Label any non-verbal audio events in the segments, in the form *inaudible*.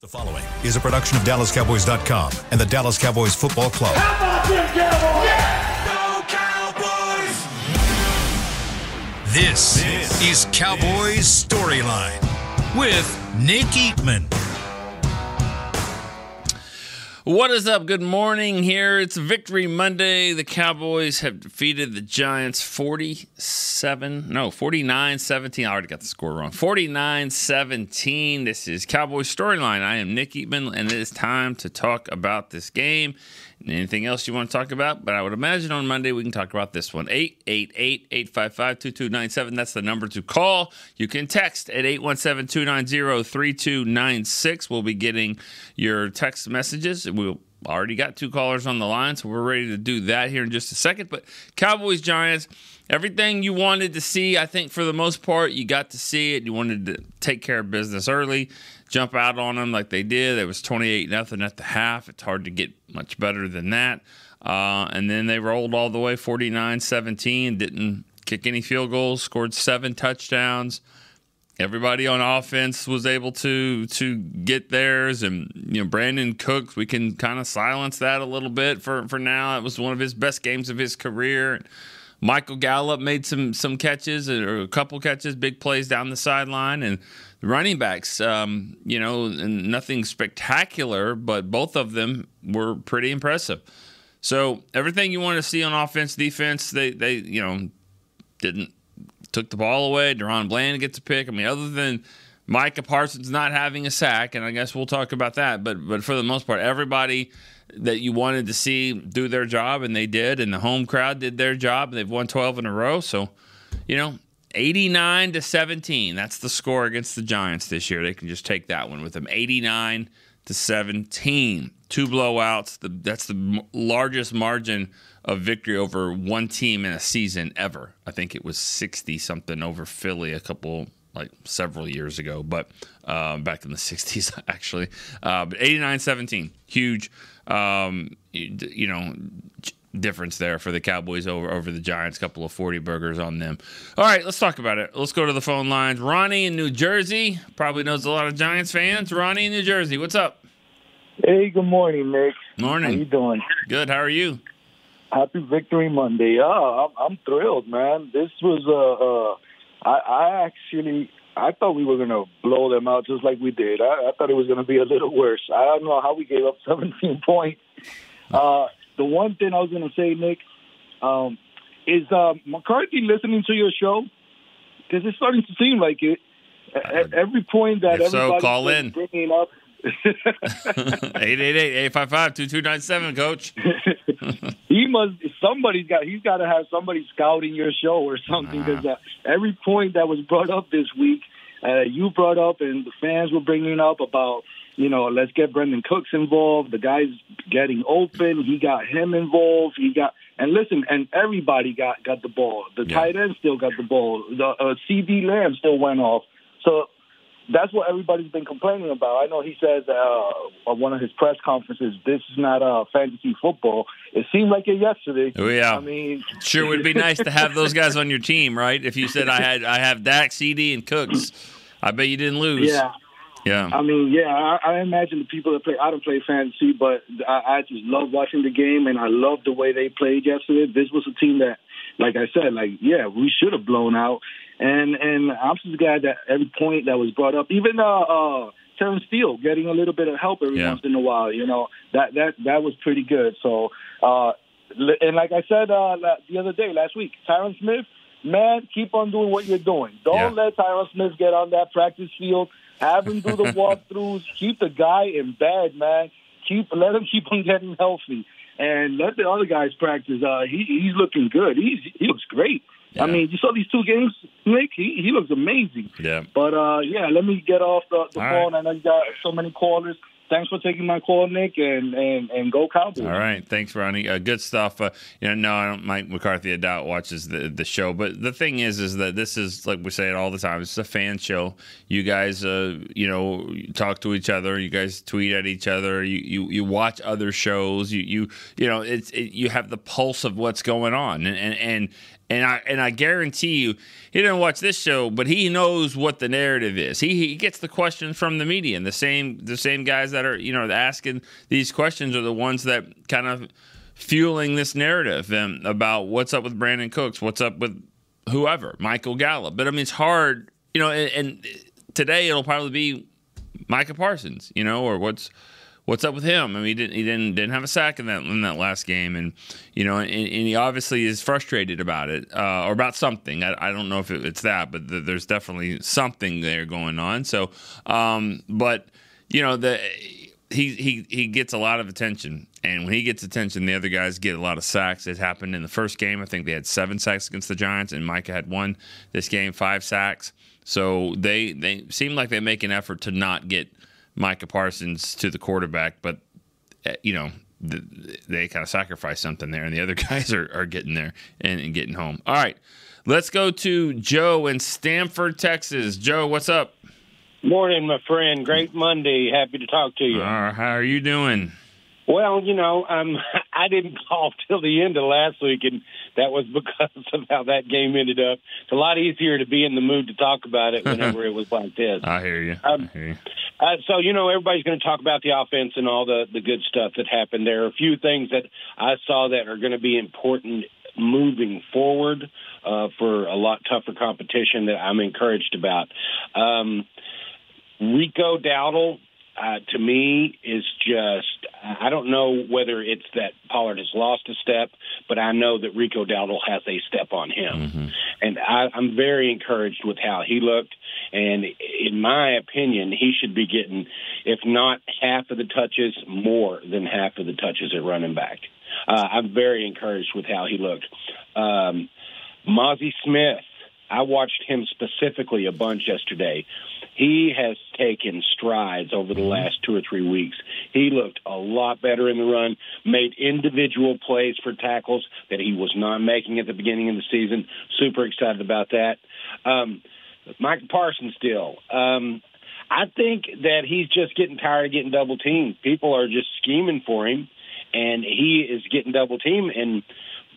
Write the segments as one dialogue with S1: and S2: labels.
S1: The following is a production of DallasCowboys.com and the Dallas Cowboys Football Club.
S2: How about them Cowboys?
S1: Yeah! This, this is Cowboys Storyline with Nick Eatman.
S3: What is up? Good morning here. It's Victory Monday. The Cowboys have defeated the Giants 47, no, 49 17. I already got the score wrong. 49 17. This is Cowboys Storyline. I am Nick Eatman, and it is time to talk about this game anything else you want to talk about. But I would imagine on Monday we can talk about this one. 888 855 2297. That's the number to call. You can text at 817 290 3296. We'll be getting your text messages. We'll already got two callers on the line, so we're ready to do that here in just a second. But Cowboys Giants, everything you wanted to see, I think for the most part, you got to see it. You wanted to take care of business early jump out on them like they did. It was 28 nothing at the half. It's hard to get much better than that. Uh, and then they rolled all the way 49 17, didn't kick any field goals, scored seven touchdowns. Everybody on offense was able to to get theirs, and you know Brandin Cooks. We can kind of silence that a little bit for for now. It was one of his best games of his career. Michael Gallup made some some catches or a couple catches, big plays down the sideline, and running backs, um, you know, nothing spectacular, but both of them were pretty impressive. So everything you want to see on offense, defense, they they you know didn't took the ball away. DaRon Bland gets a pick. I mean, other than Micah Parsons not having a sack, and I guess we'll talk about that. But but for the most part, everybody that you wanted to see do their job, and they did, and the home crowd did their job. And they've won twelve in a row, so you know 89 to 17. That's the score against the Giants this year. They can just take that one with them. 89 to 17. Two blowouts. The, that's the largest margin of victory over one team in a season ever. I think it was 60 something over Philly a couple like several years ago, but uh, back in the *laughs* 60s actually. Uh, but 89 17. Huge. Um, you, you know, difference there for the Cowboys over over the Giants. Couple of forty burgers on them. All right, let's talk about it. Let's go to the phone lines. Ronnie in New Jersey probably knows a lot of Giants fans. Ronnie in New Jersey, what's up?
S4: Hey, good morning, Nick.
S3: Morning.
S4: How you doing?
S3: Good. How are you?
S4: Happy Victory Monday. Oh, I'm, I'm thrilled, man. This was uh, uh I, I actually I thought we were going to blow them out just like we did. I, I thought it was going to be a little worse. I don't know how we gave up *laughs* 17 points. Uh, the one thing I was going to say, Nick, um, is uh, McCarthy listening to your show? Because it's starting to seem like it. At every point that
S3: if so, call in.
S4: bringing up. *laughs* *laughs*
S3: 888-855-2297, coach. *laughs*
S4: he must somebody's got he's got to have somebody scouting your show or something because uh, every point that was brought up this week uh, you brought up and the fans were bringing up about you know, let's get Brandin Cooks involved. The guy's getting open. He got him involved. He got and listen, and everybody got got the ball. The yeah. tight end still got the ball. The uh, CeeDee Lamb still went off. So that's what everybody's been complaining about. I know he says uh, on one of his press conferences, "This is not a uh, fantasy football." It seemed like it yesterday.
S3: Oh yeah.
S4: I mean,
S3: sure would be *laughs* nice to have those guys on your team, right? If you said I had I have Dak, CeeDee, and Cooks, I bet you didn't lose.
S4: Yeah.
S3: Yeah.
S4: I mean, yeah, I, I imagine the people that play, I don't play fantasy, but I, I just love watching the game and I love the way they played yesterday. This was a team that, like I said, like, yeah, we should have blown out. And, and I'm just glad that every point that was brought up, even, uh, uh, Terence Steele getting a little bit of help every yeah. once in a while, you know, that, that, that was pretty good. So, uh, and like I said, uh, the other day, last week, Tyron Smith, man, keep on doing what you're doing. Don't yeah. let Tyron Smith get on that practice field have him do the *laughs* walkthroughs. Keep the guy in bed, man. Keep let him keep on getting healthy, and let the other guys practice. Uh, he he's looking good. He's he looks great. Yeah. I mean, you saw these two games, Nick. He he looks amazing.
S3: Yeah.
S4: But uh, yeah, let me get off the, the phone.
S3: Right.
S4: I know you got so many callers thanks for taking my call, Nick, and and, and go Cowboys.
S3: All right, thanks, Ronnie. Uh, good stuff. Uh, you know, no, I don't. Mike McCarthy, I doubt watches the the show, but the thing is, is that this is like we say it all the time. It's a fan show. You guys, uh, you know, talk to each other. You guys tweet at each other. You you, you watch other shows. You you you know, it's it, you have the pulse of what's going on, and and, and And I and I guarantee you, he didn't watch this show, but he knows what the narrative is. He he gets the questions from the media, and the same the same guys that are you know asking these questions are the ones that kind of fueling this narrative and about what's up with Brandin Cooks, what's up with whoever, Michael Gallup. But I mean, it's hard, you know. And, and today it'll probably be Micah Parsons, you know, or what's what's up with him? I mean, he didn't he didn't didn't have a sack in that in that last game, and you know, and, and he obviously is frustrated about it uh, or about something. I, I don't know if it, it's that, but the, there's definitely something there going on. So, um, but you know, the he he he gets a lot of attention, and when he gets attention, the other guys get a lot of sacks. It happened in the first game. I think they had seven sacks against the Giants, and Micah had one. This game, five sacks. So they they seem like they make an effort to not get Micah Parsons to the quarterback, but uh, you know they kind of sacrifice something there, and the other *laughs* guys are, are getting there and, and getting home. All right, let's go to Joe in Stamford, Texas. Joe, what's up?
S2: Morning, my friend. Great Monday. Happy to talk to you.
S3: Uh, how are you doing?
S2: Well, you know, um, *laughs* I didn't *laughs* call till the end of last week, and that was *laughs* because of how that game ended up. It's a lot easier to be in the mood to talk about it whenever it was like this. *laughs*
S3: I hear you.
S2: Um,
S3: I hear you.
S2: Uh, so you know, everybody's going to talk about the offense and all the the good stuff that happened. There are a few things that I saw that are going to be important moving forward uh, for a lot tougher competition that I'm encouraged about. Um, Rico Dowdle uh, to me is just I don't know whether it's that Pollard has lost a step, but I know that Rico Dowdle has a step on him, mm-hmm. and I, I'm very encouraged with how he looked. And in my opinion, he should be getting, if not half of the touches, more than half of the touches at running back. Uh, I'm very encouraged with how he looked. Um, Mazi Smith, I watched him specifically a bunch yesterday he has taken strides over the last two or three weeks. He looked a lot better in the run, made individual plays for tackles that he was not making at the beginning of the season. Super excited about that. Um, Mike Parsons still. Um, I think that he's just getting tired of getting double teamed. People are just scheming for him, and he is getting double teamed. And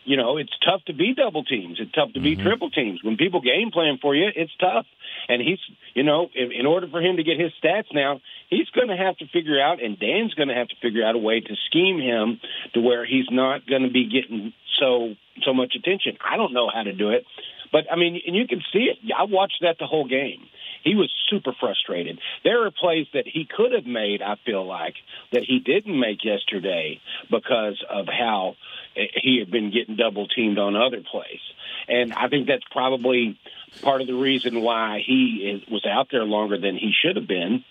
S2: you know, it's tough to be double teams. It's tough to be mm-hmm. triple teams. When people game plan for you, it's tough. And he's, you know, in, in order for him to get his stats now, he's going to have to figure out, and Dan's going to have to figure out a way to scheme him to where he's not going to be getting so so much attention. I don't know how to do it, but I mean, and you can see it. I watched that the whole game. He was super frustrated. There are plays that he could have made, I feel like, that he didn't make yesterday because of how he had been getting double teamed on other plays. And I think that's probably part of the reason why he was out there longer than he should have been,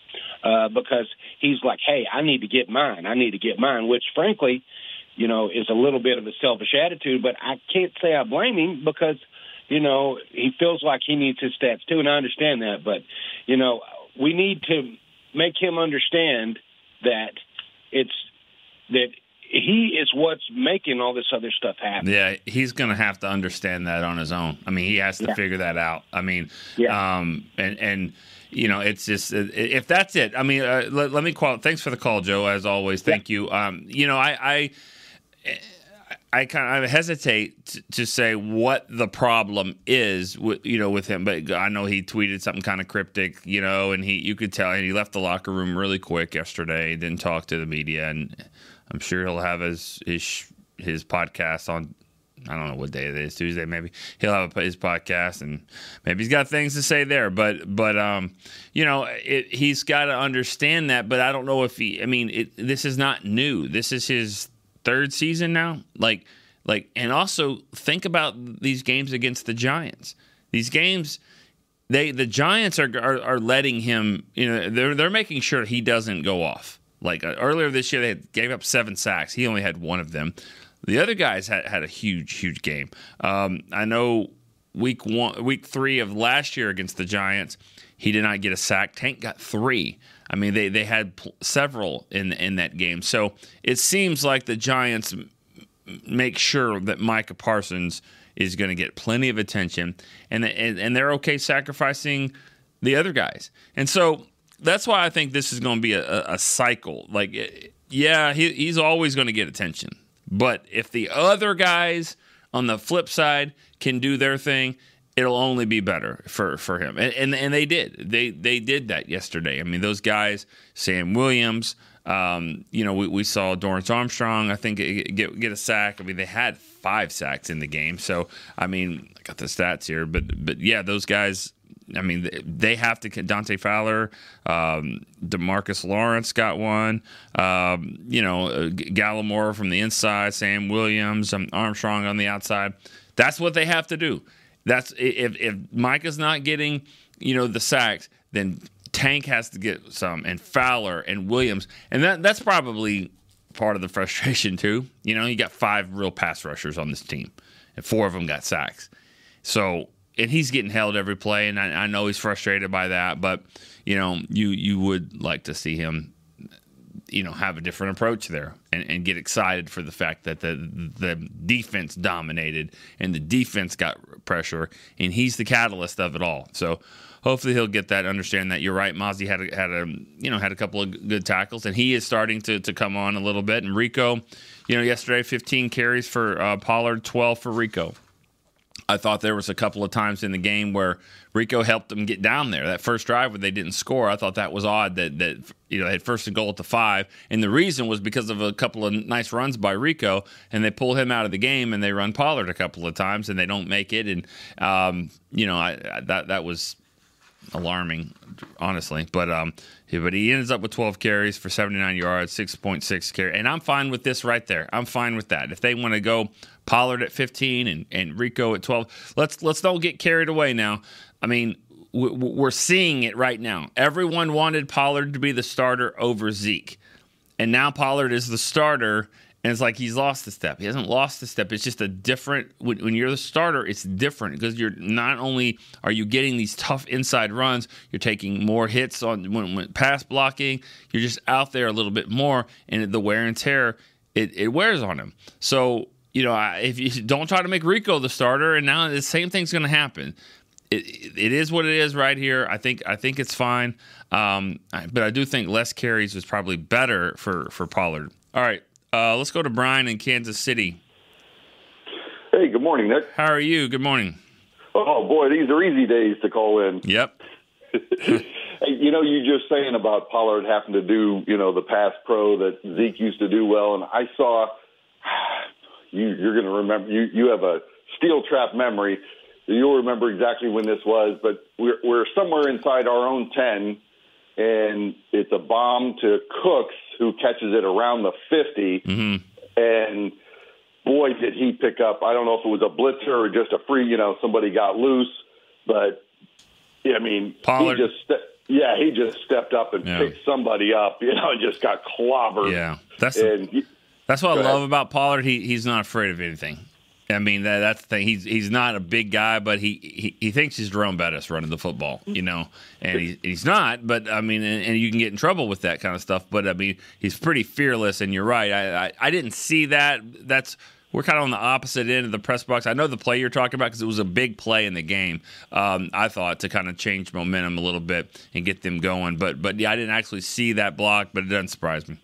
S2: uh, because he's like, hey, I need to get mine. I need to get mine, which frankly, you know, is a little bit of a selfish attitude, but I can't say I blame him because, you know, he feels like he needs his stats too, and I understand that. But, you know, we need to make him understand that it's that he is what's making all this other stuff happen.
S3: Yeah, he's going to have to understand that on his own. I mean, he has to yeah. figure that out. I mean, yeah. um, and and you know, it's just if that's it. I mean, uh, let, let, me call. Thanks for the call, Joe. As always, thank yeah. you. Um, you know, I. I I kind of hesitate to, say what the problem is, with, you know, with him. But I know he tweeted something kind of cryptic, you know, and he you could tell, and he left the locker room really quick yesterday. Didn't talk to the media, and I'm sure he'll have his his his podcast on. I don't know what day it is, Tuesday maybe. He'll have his podcast and maybe he's got things to say there. But but um, you know, it, he's got to understand that. But I don't know if he. I mean, it, this is not new. This is his third season now. Like like, and also think about these games against the Giants. These games they the Giants are, are, are letting him. You know, they're they're making sure he doesn't go off. Like uh, earlier this year, they gave up seven sacks. He only had one of them. The other guys had, had a huge, huge game. Um, I know week one, week three of last year against the Giants, he did not get a sack. Tank got three. I mean, they they had pl- several in in that game. So it seems like the Giants m- make sure that Micah Parsons is going to get plenty of attention, and, and and they're okay sacrificing the other guys. And so that's why I think this is going to be a, a cycle. Like, eh, yeah, he, he's always going to get attention, but if the other guys on the flip side can do their thing, it'll only be better for, for him. And, and and they did. They they did that yesterday. I mean, those guys, Sam Williams, um, you know, we, we saw Dorance Armstrong, I think, get get a sack. I mean, they had five sacks in the game. So, I mean, I got the stats here, but but yeah, those guys I mean, they have to. Dante Fowler, um, Demarcus Lawrence got one. Um, you know, uh, Gallimore from the inside, Sam Williams, um, Armstrong on the outside. That's what they have to do. That's if if Micah's not getting, you know, the sacks, then Tank has to get some, and Fowler and Williams, and that that's probably part of the *laughs* frustration too. You know, you got five real pass rushers on this team, and four of them got sacks. So and he's getting held every play, and I, I, know he's frustrated by that. But you know, you you would like to see him, you know, have a different approach there and, and get excited for the fact that the the defense dominated and the defense got pressure, and he's the catalyst of it all. So. Hopefully he'll get that. Understand that you're right. Mazi had a, had a you know had a couple of good tackles, and he is starting to to come on a little bit. And Rico, you know, yesterday 15 carries for uh, Pollard, 12 for Rico. I thought there was a couple of times in the game where Rico helped them get down there. That first drive where they didn't score, I thought that was odd that that you know they had first and goal at the five, and the reason was because of a couple of nice runs by Rico, and they pull him out of the game and they run Pollard a couple of times and they don't make it, and um, you know I, I, that that was alarming, honestly. But um, but he ends up with 12 carries for 79 yards, 6.6 carry, and I'm fine with this right there. I'm fine with that. If they want to go Pollard at 15 and, and Rico at 12, let's let's don't get carried away now. I mean, we're seeing it right now. Everyone wanted Pollard to be the starter over Zeke, and now Pollard is the starter and it's like he's lost a step. He hasn't lost a step. It's just a different. When, when, you're the starter, it's different because you're not only are you getting these tough inside runs, you're taking more hits on when, when pass blocking. You're just out there a little bit more, and the wear and tear it, it wears on him. So you know, if you *laughs* don't try to make Rico the starter, and now the same thing's going to happen. It, it is what it is right here. I think I think it's fine, um, but I do think less carries is probably better for for Pollard. All right, uh, let's go to Brian in Kansas City.
S5: Hey, good morning, Nick.
S3: How are you? Good morning.
S5: Oh boy, these are easy days to call in.
S3: Yep. *laughs*
S5: hey, you know, you just saying about Pollard having to do, you know, the pass pro that Zeke used to do well, and I saw. You, you're going to remember. You you have a steel trap memory. You'll remember exactly when this was, but we're we're somewhere inside our own ten, and it's a bomb to Cooks who catches it around the 50. Mm-hmm. And boy, did he pick up. I don't know if it was a blitzer or just a free, you know, somebody got loose. But, yeah, I mean,
S3: Pollard.
S5: he just, yeah, he just stepped up and yeah. picked somebody up, *laughs* you know, and just got clobbered.
S3: Yeah. That's, and that's what I love about Pollard. He, he's not afraid of anything. I mean that, that's the thing. He's he's not a big guy, but he he, he thinks he's Jerome Bettis running the football, you know, and he, he's not. But I mean, and, and, you can get in trouble with that kind of stuff. But I mean, he's pretty fearless, and you're right. I I, I didn't see that. That's we're kind of on the opposite end of the press box. I know the play you're talking about because it was a big play in the game. Um, I thought to kind of change momentum a little bit and get them going. But but yeah, I didn't actually see that block, but it doesn't surprise me.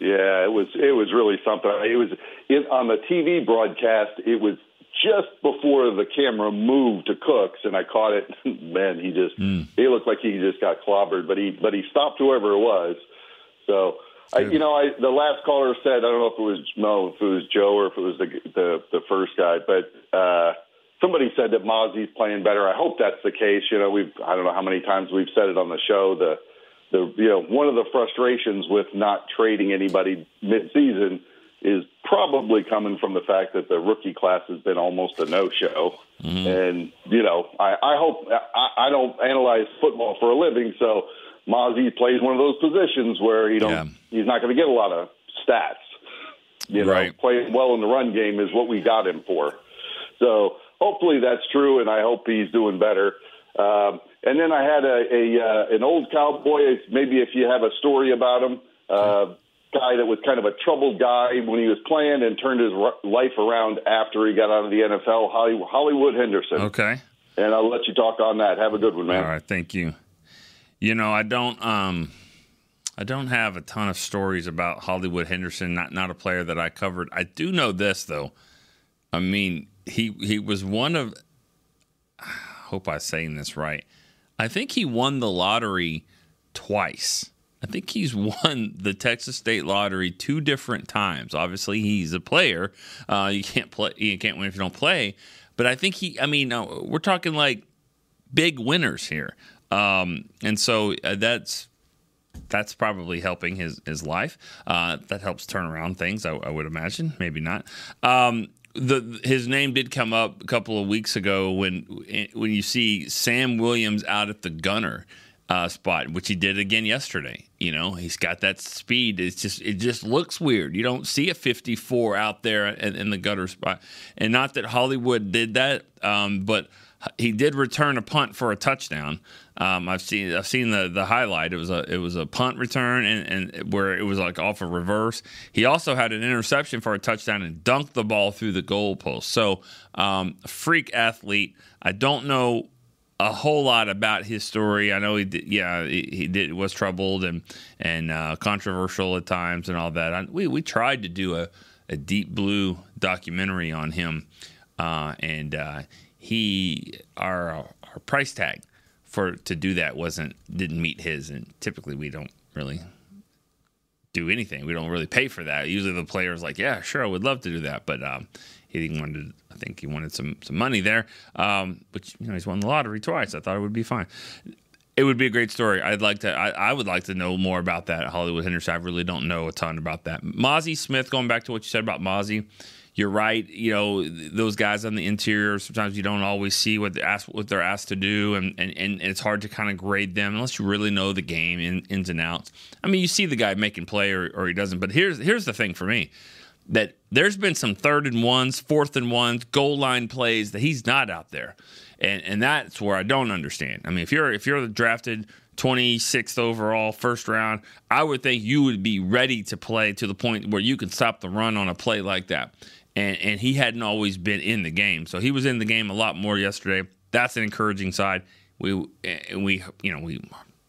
S5: Yeah, it was it was really something. It was it, on the TV broadcast. It was just before the camera moved to Cooks, and I caught it. *laughs* Man, he just mm. he looked like he just got clobbered, but he but he stopped whoever it was. So. I, you know, I, the last caller said I don't know if it was no, if it was Joe or if it was the the, the first guy, but uh, somebody said that Mazi's playing better. I hope that's the case. You know, we've I don't know how many times we've said it on the show. The the you know one of the frustrations with not trading anybody mid-season is probably coming from the fact that the rookie class has been almost a no-show. Mm-hmm. And you know, I, I hope I, I don't analyze football for a living, so Mazi plays one of those positions where he don't yeah. he's not going to get a lot of stats. You know, right. playing well in the run game is what we got him for. So hopefully that's true, and I hope he's doing better. Um, and then I had a, a uh, an old cowboy. Maybe if you have a story about him, uh, guy that was kind of a troubled guy when he was playing and turned his life around after he got out of the NFL. Hollywood Henderson.
S3: Okay.
S5: And I'll let you talk on that. Have a good one, man.
S3: All right, thank you. You know, I don't um I don't have a ton of stories about Hollywood Henderson, not not a player that I covered. I do know this though. I mean, he he was one of. *sighs* I hope I'm saying this right. I think he won the lottery twice. I think he's *laughs* won the Texas State Lottery two different times. Obviously, he's a player. Uh, you can't play. You can't win if you don't play. But I think he. I mean, uh, we're talking like big winners here, um, and so uh, that's that's probably helping his his life. Uh, that helps turn around things. I, I would imagine. Maybe not. Um, the his name did come up a couple of weeks ago when when you see Sam Williams out at the gunner uh, spot, which he did again yesterday. You know, he's got that speed. It's just it just looks weird. You don't see a 54 out there in, in the gunner spot, and not that Hollywood did that, um, but he did return a punt for a touchdown. Um, I've seen I've seen the the highlight. It was a it was a punt return and, and where it was like off a reverse. He also had an interception for a touchdown and dunked the ball through the goalpost. So um, freak athlete. I don't know a whole lot about his story. I know he did, yeah, he, he did was troubled and and uh, controversial at times and all that. I, we we tried to do a, a deep blue documentary on him, uh, and uh, he our our price tag for to do that wasn't didn't meet his, and typically we don't really do anything. We don't really pay for that. Usually the player's like, yeah, sure, I would love to do that, but um, he wanted. I think he wanted some some money there. Um, but you know, he's won the lottery twice. I thought it would be fine. It would be a great story. I'd like to. I, I would like to know more about that Hollywood Henderson. I really don't know a ton about that. Mazi Smith. Going back to what you said about Mazi, you're right. You know, those guys on the interior, sometimes you don't always see what they're asked, what they're asked to do, and, and, and it's hard to kind of grade them unless you really know the game in, ins and outs. I mean, you see the guy making play or, or he doesn't. But here's here's the thing for me that there's been some third and ones, fourth and ones, goal line plays that he's not out there, and and that's where I don't understand. I mean, if you're if you're drafted 26th overall, first round, I would think you would be ready to play to the point where you can stop the run on a play like that and and he hadn't always been in the game. So he was in the game a lot more yesterday. That's an encouraging side. We and we you know we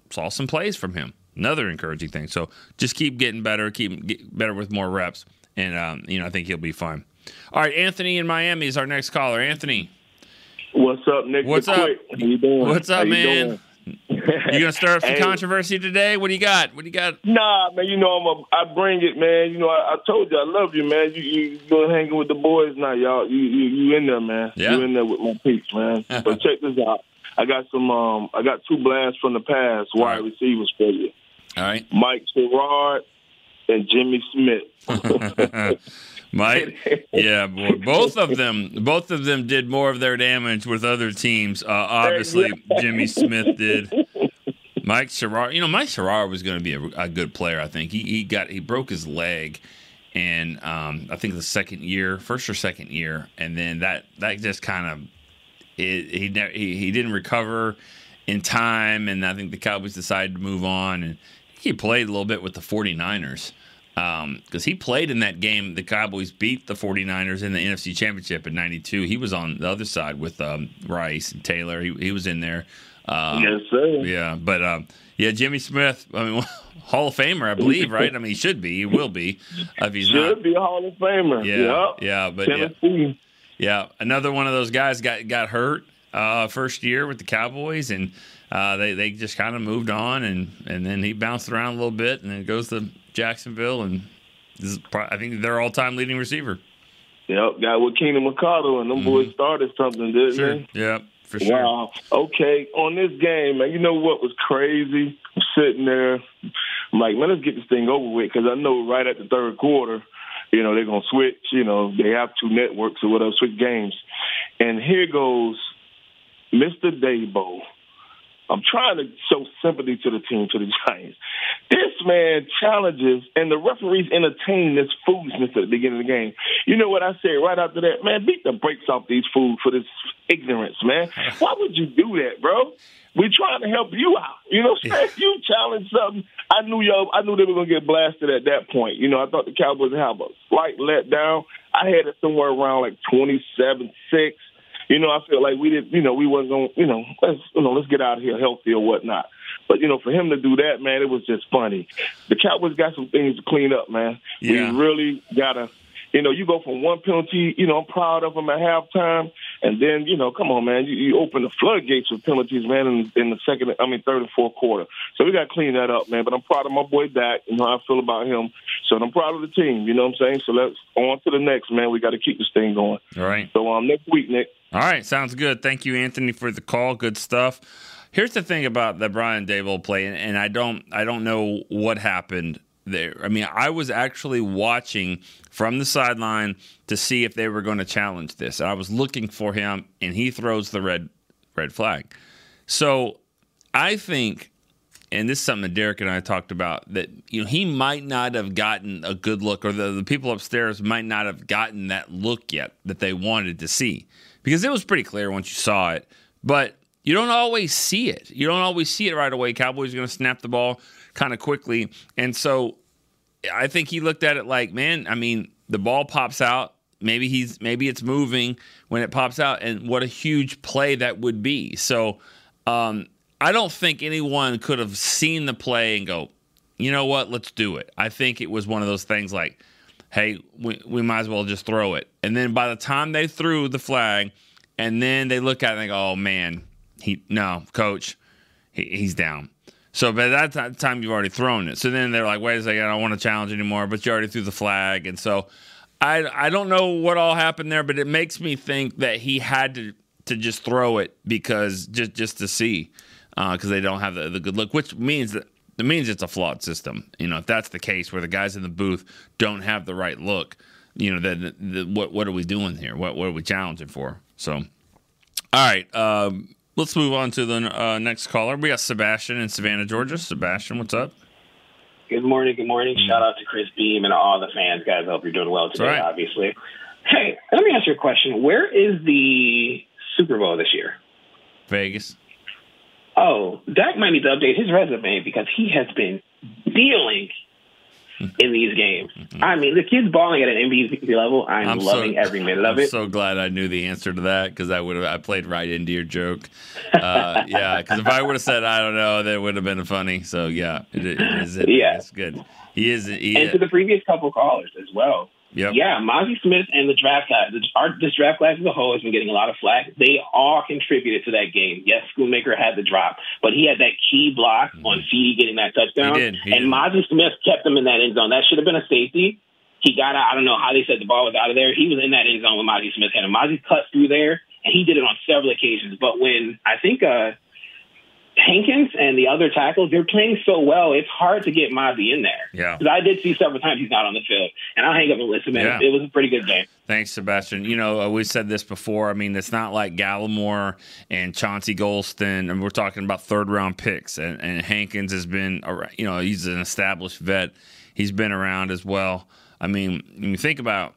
S3: saw some plays from him. Another encouraging thing. So just keep getting better, keep get better with more reps, and um, you know I think he'll be fine. All right, Anthony in Miami is our next caller. Anthony,
S6: what's up, Nick?
S3: What's up?
S6: How you doing?
S3: What's up, man?
S6: doing?
S3: You gonna stir up some
S6: Hey.
S3: controversy today? What do you got? What do you got?
S6: Nah, man. You know I'm a, I bring it, man. You know I, I told you I love you, man. You you hanging with the boys now, y'all. You you, you in there, man.
S3: Yeah.
S6: You in there with my peeps, man. *laughs* but check this out. I got some. Um, I got two blasts from the past wide
S3: right.
S6: receivers for you.
S3: All right,
S6: Mike Sherrard and Jimmy Smith. *laughs* *laughs*
S3: Mike. *laughs* Yeah, boy. Both of them, both of them did more of their damage with other teams. Uh, obviously, Jimmy Smith did. *laughs* Mike Sherrard, you know, Mike Sherrard was going to be a, a good player. I think he he got he broke his leg, and um, I think the second year, first or second year, and then that that just kind of he, he he didn't recover in time, and I think the Cowboys decided to move on, and he played a little bit with the 49ers because he played in that game. The Cowboys beat the 49ers in the NFC Championship in '92. He was on the other side with um, Rice and Taylor. He, he was in there. Um,
S6: yes, sir.
S3: yeah, but um, yeah, Jimmy Smith. I mean, *laughs* Hall of Famer, I believe, right? I mean, he should be. He will be if he's
S6: Should
S3: not.
S6: be a Hall of Famer.
S3: Yeah,
S6: Yep.
S3: yeah, but yeah, yeah, another one of those guys got got hurt uh, first year with the Cowboys, and uh, they they just kind of moved on, and and then he bounced around a little bit, and then goes to Jacksonville, and this is pro- I think their all time leading receiver.
S6: Yep, got with Keenan McCardell and them boys started something, didn't they?
S3: yeah, for Mm-hmm. sure.
S6: Wow. Okay, on this game, man, you know what was crazy? I'm sitting there, I'm like, man, let's get this thing over with because I know right at the third quarter, you know, they're gonna switch. You know, they have two networks or whatever, switch games, and here goes Mr. Dabo. I'm trying to show sympathy to the team, to the *laughs* Giants. This man challenges, and the referees entertain this foolishness at the beginning of the game. You know what I said right after that? Man, beat the brakes off these fools for this ignorance, man. *laughs* Why would you do that, bro? We're trying to help you out. You know, saying? you challenge something. I knew y'all. I knew they were gonna get blasted at that point. You know, I thought the Cowboys would have a slight letdown. I had it somewhere around like twenty-seven six. You know, I felt like we didn't. You know, we wasn't going. You know, let's you know, let's get out of here healthy or whatnot. But you know, for him to do that, man, it was just funny. The Cowboys got some things to clean up, man.
S3: Yeah.
S6: We really gotta. You know, you go from one penalty, you know, I'm proud of him at halftime, and then, you know, come on, man, you, you open the floodgates with penalties, man, in, in the second, I mean, third and fourth quarter. So we got to clean that up, man. But I'm proud of my boy Dak. You know how I feel about him. So I'm proud of the team. You know what I'm saying? So let's on to the next, man. We got to keep this thing going.
S3: All right.
S6: So um, next week, Nick.
S3: All right, sounds good. Thank you, Anthony, for the call. Good stuff. Here's the thing about the Brian Daboll play, and I don't, I don't know what happened there. I mean, I was actually watching from the sideline to see if they were going to challenge this. I was looking for him, and he throws the red red flag. So I think, and this is something that Derek and I talked about, that you know he might not have gotten a good look, or the, the people upstairs might not have gotten that look yet that they wanted to see, because it was pretty clear once you saw it. But you don't always see it. You don't always see it right away. Cowboys are going to snap the ball kind of quickly. And so I think he looked at it like, man, I mean, the ball pops out. Maybe he's maybe it's moving when it pops out, and what a huge play that would be. So um, I don't think anyone could have seen the play and go, you know what, let's do it. I think it was one of those things like, hey, we, we might as well just throw it. And then by the time they threw the flag, and then they look at it and they go, oh man, he no, coach, he, he's down. So by that time, you've already thrown it. So then they're like, wait a second, I don't want to challenge anymore, but you already threw the flag. And so I, I don't know what all happened there, but it makes me think that he had to, to just throw it because just, just to see because uh, they don't have the, the good look, which means that it means it's a flawed system. You know, if that's the case where the guys in the booth don't have the right look, you know, then the, what what are we doing here? What what are we challenging for? So, all right, um, Let's move on to the uh, next caller. We got Sebastian in Savannah, Georgia. Sebastian, what's up?
S7: Good morning. Good morning. Shout out to Chris Beam and all the fans, guys. I hope you're doing well today, right. obviously. Hey, let me ask you a question. Where is the Super Bowl this year?
S3: Vegas.
S7: Oh, Dak might need to update his resume because he has been dealing in these games. Mm-hmm. I mean, the kid's balling at an MVP level. I'm, I'm loving so, every minute of it.
S3: I'm
S7: it.
S3: So glad I knew the answer to that because I would have I played right into your joke. Uh, *laughs* yeah, because if I would have said I don't know, that would have been funny. So yeah, it, it is. It, yeah, it's good. He is. He,
S7: and to the previous couple callers as well.
S3: Yep.
S7: Yeah, Mazi Smith and the draft class, the, our, this draft class as a whole has been getting a lot of flack. They all contributed to that game. Yes, Schoonmaker had the drop, but he had that key block mm-hmm. on Feedy getting that touchdown.
S3: He did. He
S7: and Mazi Smith kept him in that end zone. That should have been a safety. He got out. I don't know how they said the ball was out of there. He was in that end zone when Mazi Smith had him. Mazi cut through there, and he did it on several occasions. But when I think uh, Hankins and the other tackles, they're playing so well, it's hard to get Mazi in there.
S3: Yeah.
S7: Because I did see several times he's not on the field. And I'll hang up and listen, man. Yeah. It was a pretty good game.
S3: Thanks, Sebastian. You know, uh, we said this before. I mean, it's not like Gallimore and Chauncey Golston, and we're talking about third round picks. And, and Hankins has been, you know, he's an established vet. He's been around as well. I mean, when you think about,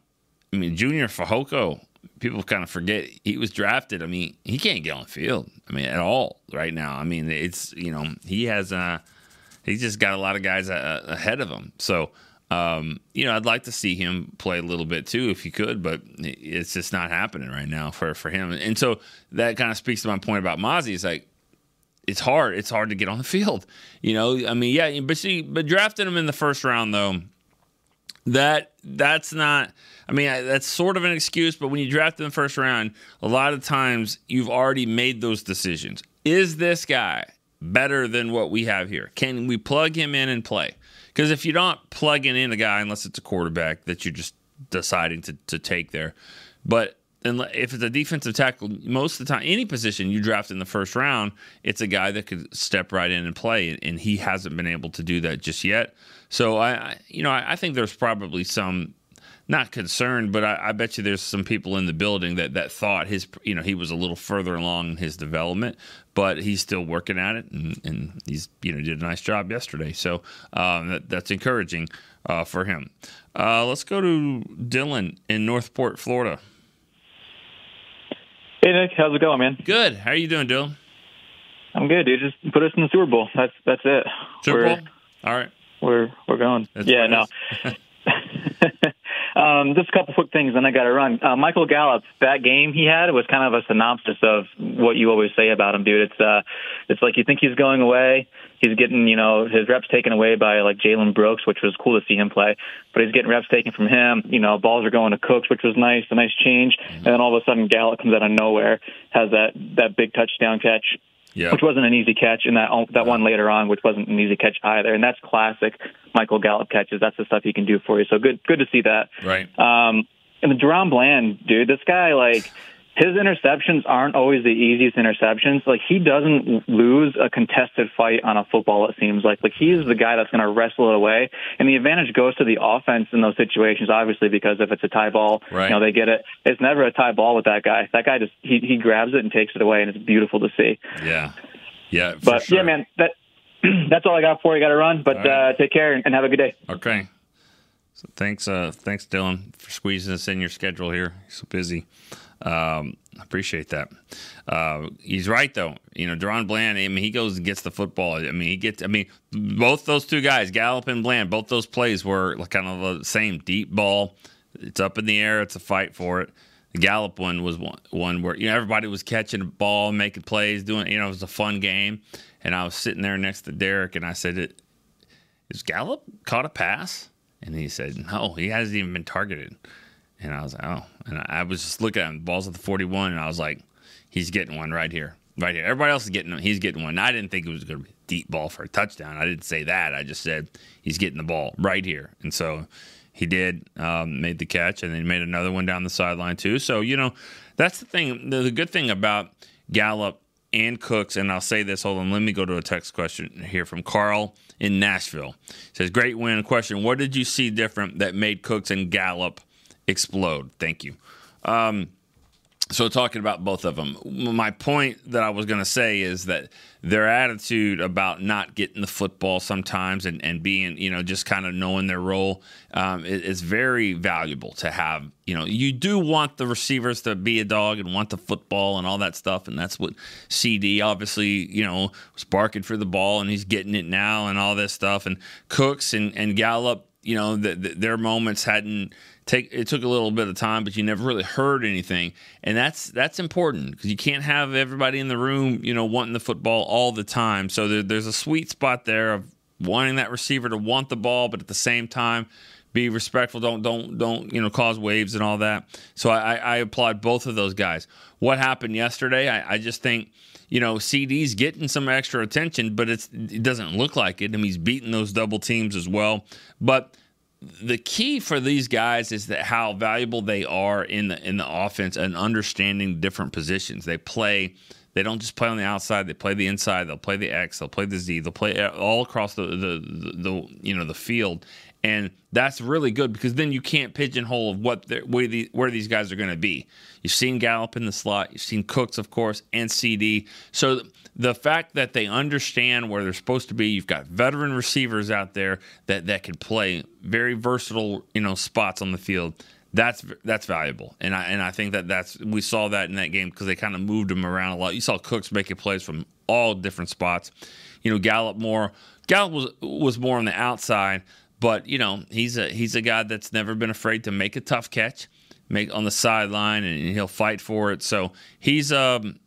S3: I mean, Junior Fehoko, people kind of forget he was drafted. I mean, he can't get on the field. I mean, at all right now. I mean, it's you know he has uh he's just got a lot of guys uh, ahead of him. So um, you know, I'd like to see him play a little bit too if he could, but it's just not happening right now for for him. And so that kind of speaks to my point about Mazi. It's like it's hard. It's hard to get on the field. You know, I mean, yeah, but see, but drafting him in the first round though that that's not I mean that's sort of an excuse, but when you draft in the first round, a lot of times you've already made those decisions. Is this guy better than what we have here? Can we plug him in and play? Because if you're not plugging in a guy, unless it's a quarterback that you're just deciding to, to take there, but if it's a defensive tackle, most of the time, any position you draft in the first round, it's a guy that could step right in and play, and he hasn't been able to do that just yet. So I, you know, I think there's probably some not concerned, but I, I, bet you there's some people in the building that that thought his, you know, he was a little further along in his development, but he's still working at it, and, and he's, you know, did a nice job yesterday. So um, that, that's encouraging uh, for him. Uh, let's go to Dylan in Northport, Florida.
S8: Hey Nick, how's it going, man?
S3: Good. How are you doing, Dylan?
S8: I'm good, dude. Just put us in the Super Bowl. That's that's it.
S3: Super Bowl. All right
S8: we're we're going. That's yeah, no. *laughs* *laughs* um, just a couple quick things, and I got to run. Uh, Michael Gallup, that game he had was kind of a synopsis of what you always say about him, dude. It's uh, it's like you think he's going away, He's getting, you know, his reps taken away by like Jalen Brooks, which was cool to see him play. But he's getting reps taken from him. You know, balls are going to Cooks, which was nice, a nice change. And then all of a sudden, Gallup comes out of nowhere, has that that big touchdown catch,
S3: Yeah.
S8: which wasn't an easy catch, and that that one later on, which wasn't an easy catch either. And that's classic Michael Gallup catches. That's the stuff he can do for you. So good, good to see that.
S3: Right.
S8: Um, and the DaRon Bland, dude, this guy, like, his interceptions aren't always the easiest interceptions. Like, he doesn't lose a contested fight on a football, it seems like. Like, he's the guy that's going to wrestle it away. And the advantage goes to the offense in those situations, obviously, because if it's a tie ball,
S3: Right.
S8: you know, they get it. It's never a tie ball with that guy. That guy just, he, he grabs it and takes it away, and it's beautiful to see.
S3: Yeah. Yeah.
S8: But,
S3: sure.
S8: yeah, man, that. *clears throat* That's all I got for you. Got to run, but
S3: right.
S8: uh, take care and have a good day.
S3: Okay. So thanks, uh, thanks, Dylan, for squeezing us in your schedule here. You're so busy. Um, I appreciate that. Uh, he's right though. You know, DaRon Bland. I mean, he goes and gets the football. I mean, he gets. I mean, both those two guys, Gallup and Bland, both those plays were kind of the same deep ball. It's up in the air. It's a fight for it. The Gallup one was one, one where you know everybody was catching the ball, making plays, doing. You know, it was a fun game. And I was sitting there next to Derek, and I said, "It is Gallup caught a pass?" And he said, "No, he hasn't even been targeted." And I was like, "Oh," and I, was just looking at him, balls at the forty-one, and I was like, "He's getting one right here, right here. Everybody else is getting one. He's getting one." I didn't think it was going to be a deep ball for a touchdown. I didn't say that. I just said he's getting the ball right here, and so he did. Um, made the catch, and then made another one down the sideline too. So you know, that's the thing. The, the good thing about Gallup and Cooks, and I'll say this. Hold on, let me go to a text question here from Carl in Nashville. says, "Great win." Question: What did you see different that made Cooks and Gallup explode? Thank you. Um, so talking about both of them, my point that I was going to say is that their attitude about not getting the football sometimes and, and being, you know, just kind of knowing their role um, is, is very valuable to have. You know, you do want the receivers to be a dog and want the football and all that stuff, and that's what CeeDee obviously, you know, was barking for the ball and he's getting it now and all this stuff. And Cooks and, and Gallup, you know, the, the, their moments hadn't take it took a little bit of time, but you never really heard anything, and that's that's important because you can't have everybody in the room, you know, wanting the football all the time. So there, there's a sweet spot there of wanting that receiver to want the ball, but at the same time be respectful. Don't don't don't you know cause waves and all that. So I, I applaud both of those guys. What happened yesterday? I, I just think you know CeeDee's getting some extra attention, but it doesn't look like it. I mean, he's beating those double teams as well, but the key for these guys is that how valuable they are in the in the offense and understanding different positions. They play. They don't just play on the outside. They play the inside. They'll play the X. They'll play the Z. They'll play uh, all across the the, the, the you know the field, and that's really good because then you can't pigeonhole of what where, the, where these guys are going to be. You've seen Gallup in the slot. You've seen Cooks, of course, and CeeDee. So the fact that they understand where they're supposed to be, you've got veteran receivers out there that that can play very versatile, you know, spots on the field. That's that's valuable, and I and I think that that's we saw that in that game because they kind of moved them around a lot. You saw Cooks making plays from all different spots. You know, Gallup more. Gallup was was more on the outside, but you know he's a he's a guy that's never been afraid to make a tough catch, make on the sideline, and he'll fight for it. So he's um,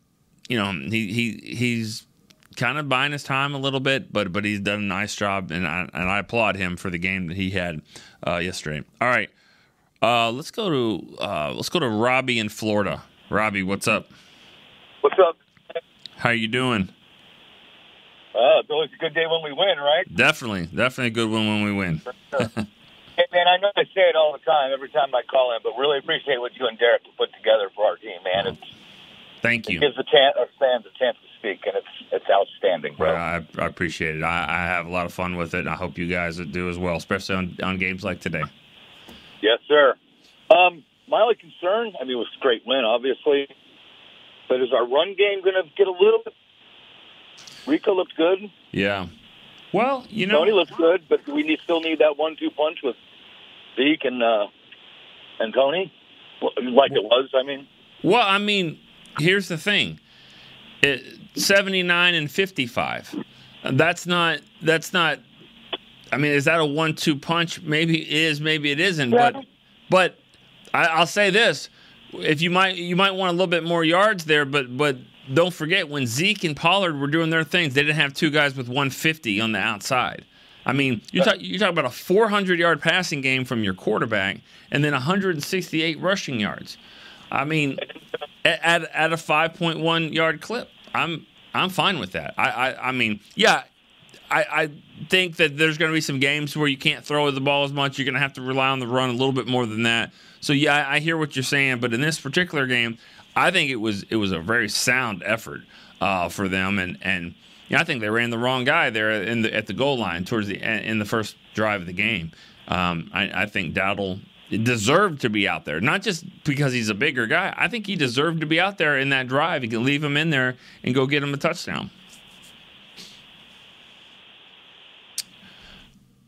S3: you know, he he he's kind of buying his time a little bit, but but he's done a nice job, and I and I applaud him for the game that he had uh, yesterday. All right, uh, let's go to uh, let's go to Robbie in Florida. Robbie, what's up?
S9: What's up?
S3: How you doing?
S9: Uh, it's always a good day when we win, right?
S3: Definitely, definitely a good one when we win.
S9: Hey, man, I know I say it all the time, every time I call in, but really appreciate what you and Derek put together for our team, man. It's,
S3: Thank
S9: it
S3: you.
S9: gives the chan our fans a chance to speak, and it's it's outstanding, bro.
S3: Well, I, I appreciate it. I, I have a lot of fun with it, and I hope you guys do as well, especially on, on games like today.
S9: Yes, sir. Um, my only concern, I mean, it was a great win, obviously, but is our run game going to get a little bit? Rico looked good.
S3: Yeah. Well, you know,
S9: Tony looks good, but we need, still need that one-two punch with Zeke and uh, and Tony, like it was. I mean,
S3: Well, I mean, here's the thing: it, seventy-nine and fifty-five. That's not. That's not. I mean, is that a one-two punch? Maybe it is. Maybe it isn't. But, but I, I'll say this: if you might, you might want a little bit more yards there. But, but don't forget when Zeke and Pollard were doing their things, they didn't have two guys with 150 on the outside. I mean, you talk you talk about a 400 yard passing game from your quarterback, and then 168 rushing yards. I mean, at at a 5.1 yard clip, I'm I'm fine with that. I I, I mean, yeah, I, I think that there's going to be some games where you can't throw the ball as much. You're going to have to rely on the run a little bit more than that. So yeah, I, I hear what you're saying, but in this particular game, I think it was it was a very sound effort uh, for them, and and you know, I think they ran the wrong guy there in the, at the goal line towards the in the first drive of the game. Um, I, I think Dowdle deserved to be out there, not just because he's a bigger guy. I think he deserved to be out there in that drive. You can leave him in there and go get him a touchdown.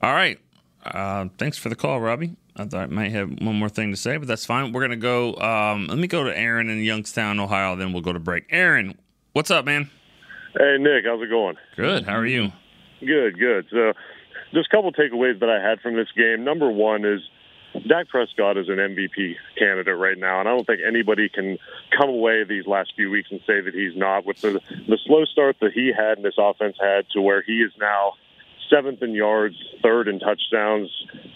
S3: All right. Uh, thanks for the call, Robbie. I thought I might have one more thing to say, but that's fine. We're gonna go. Um, let me go to Aaron in Youngstown, Ohio. Then we'll go to break. Aaron, what's up, man?
S10: Hey Nick, how's it going?
S3: Good. How are you?
S10: Good, good. So, just a couple takeaways that I had from this game. Number one is Dak Prescott is an MVP candidate right now, and I don't think anybody can come away these last few weeks and say that he's not. With the the slow start that he had and this offense had, to where he is now seventh in yards, third in touchdowns,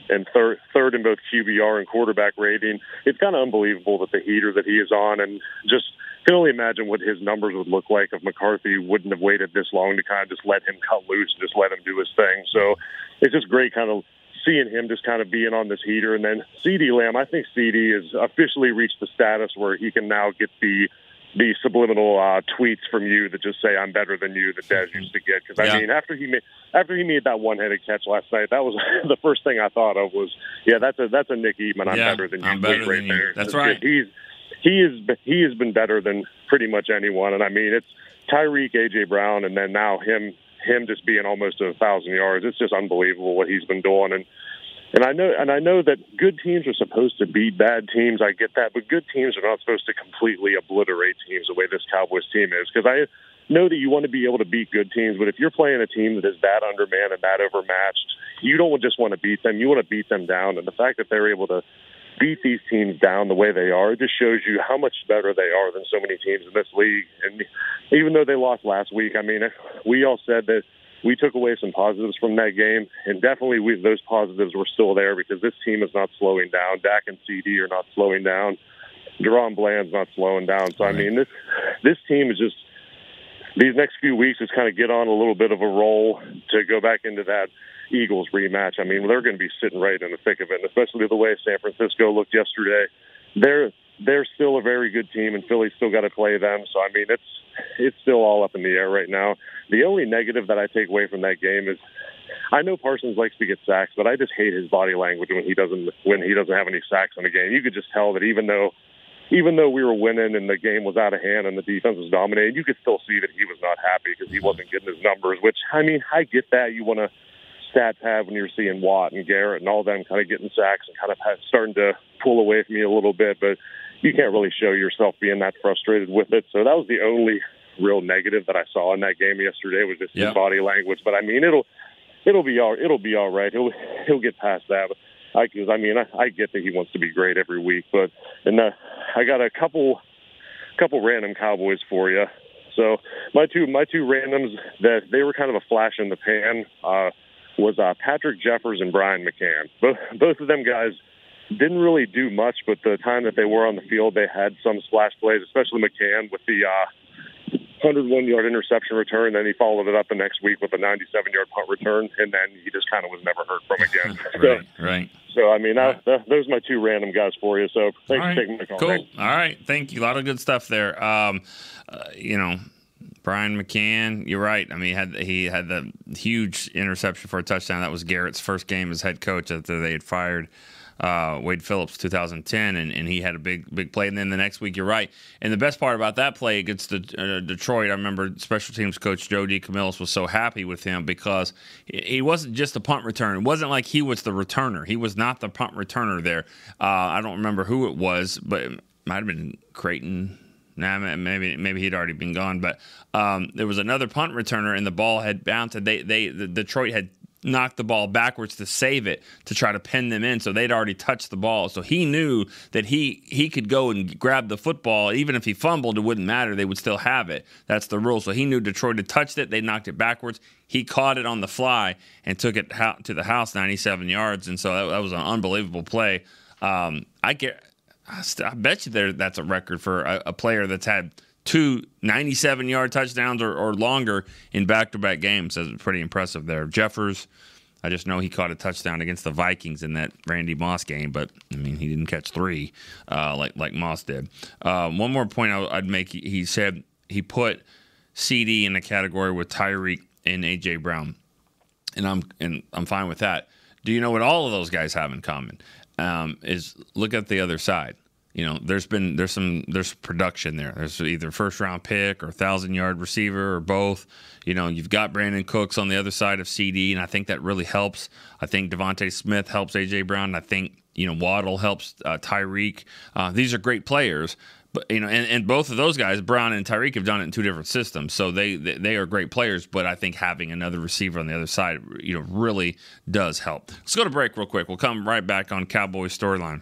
S10: and third third in both QBR and quarterback rating. It's kind of unbelievable that the heater that he is on, and just can only imagine what his numbers would look like if McCarthy wouldn't have waited this long to kind of just let him cut loose and just let him do his thing. So it's just great, kind of seeing him just kind of being on this heater. And then CeeDee Lamb, I think CeeDee has officially reached the status where he can now get the the subliminal uh, tweets from you that just say I'm better than you that Dez used to get. Because I
S3: Yeah.
S10: mean, after he made after he made that one headed catch last night, that was *laughs* the first thing I thought of was, yeah, that's a that's a Nick Eatman. I'm
S3: Yeah,
S10: better than you.
S3: I'm better
S10: right
S3: than you.
S10: there.
S3: That's right.
S10: He's he is he has been better than pretty much anyone, and I mean it's Tyreek, AJ Brown, and then now him him just being almost a thousand yards. It's just unbelievable what he's been doing, and and I know and I know that good teams are supposed to beat bad teams. I get that, but good teams are not supposed to completely obliterate teams the way this Cowboys team is. Because I know that you want to be able to beat good teams, but if you're playing a team that is that undermanned and that overmatched, you don't just want to beat them. You want to beat them down. And the fact that they're able to beat these teams down the way they are, it just shows you how much better they are than so many teams in this league. And even though they lost last week, I mean, we all said that we took away some positives from that game, and definitely we, those positives were still there because this team is not slowing down. Dak and CeeDee are not slowing down. DaRon Bland's not slowing down. So I mean, this this team is just these next few weeks is kind of get on a little bit of a roll to go back into that Eagles rematch. I mean, they're going to be sitting right in the thick of it, and especially the way San Francisco looked yesterday. They're they're still a very good team, and Philly's still got to play them. So I mean, it's it's still all up in the air right now. The only negative that I take away from that game is I know Parsons likes to get sacks, but I just hate his body language when he doesn't when he doesn't have any sacks in the game. You could just tell that even though even though we were winning and the game was out of hand and the defense was dominating, you could still see that he was not happy because he wasn't getting his numbers. Which I mean, I get that you want to stats have when you're seeing Watt and Garrett and all them kind of getting sacks and kind of starting to pull away from you a little bit, but you can't really show yourself being that frustrated with it. So that was the only real negative that I saw in that game yesterday was just
S3: Yeah.
S10: his body language. But I mean, it'll it'll be all it'll be all right. He'll he'll get past that. But I, cause, I mean, I, I get that he wants to be great every week, but and uh, I got a couple couple random Cowboys for you. So my two my two randoms that they were kind of a flash in the pan uh, was uh, Patrick Jeffers and Bryan McCann. Both both of them guys didn't really do much, but the time that they were on the field, they had some splash plays, especially McCann with the uh, 101 yard interception return. Then he followed it up the next week with a 97 yard punt return, and then he just kind of was never heard from again. *laughs* so,
S3: Right, right.
S10: so I mean, I, th- those are my two random guys for you. So thanks
S3: All
S10: for taking my call.
S3: Cool. All right. Thank you. A lot of good stuff there. Um, uh, you know, Bryan McCann, you're right. I mean, he had he had the huge interception for a touchdown. That was Garrett's first game as head coach after they had fired uh, Wade Phillips 2010, and, and he had a big big play. And then the next week, you're right. And the best part about that play against the, uh, Detroit, I remember special teams coach Joe DeCamillis was so happy with him because he wasn't just a punt returner. It wasn't like he was the returner. He was not the punt returner there. Uh, I don't remember who it was, but it might have been Crayton. Nah, maybe maybe he'd already been gone, but um, there was another punt returner, and the ball had bounced. They they the Detroit had knocked the ball backwards to save it to try to pin them in so they'd already touched the ball. So he knew that he he could go and grab the football. Even if he fumbled it wouldn't matter. They would still have it. That's the rule. So he knew detroit had touched it. They knocked it backwards. He caught it on the fly and took it to the house 97 yards. And so that, that was an unbelievable play. Um, i get I bet you there that's a record for a, a player that's had two 97 yard touchdowns or, or longer in back to back games. That's pretty impressive there. Jeffers, I just know he caught a touchdown against the Vikings in that Randy Moss game, but I mean he didn't catch three uh, like like Moss did. Uh, one more point I, would make: he said he put CeeDee in a category with Tyreek and AJ Brown, and I'm and I'm fine with that. Do you know what all of those guys have in common? Um, is look at the other side you know, there's been there's some there's production there. There's either first round pick or thousand yard receiver or both. You know, you've got Brandin Cooks on the other side of CeeDee, and I think that really helps. I think DeVonta Smith helps AJ Brown. I think you know Waddle helps uh, Tyreek. Uh, these are great players, you know, and, and both of those guys, Brown and Tyreek, have done it in two different systems, so they, they they are great players. But I think having another receiver on the other side, you know, really does help. Let's go to break real quick. We'll come right back on Cowboys storyline.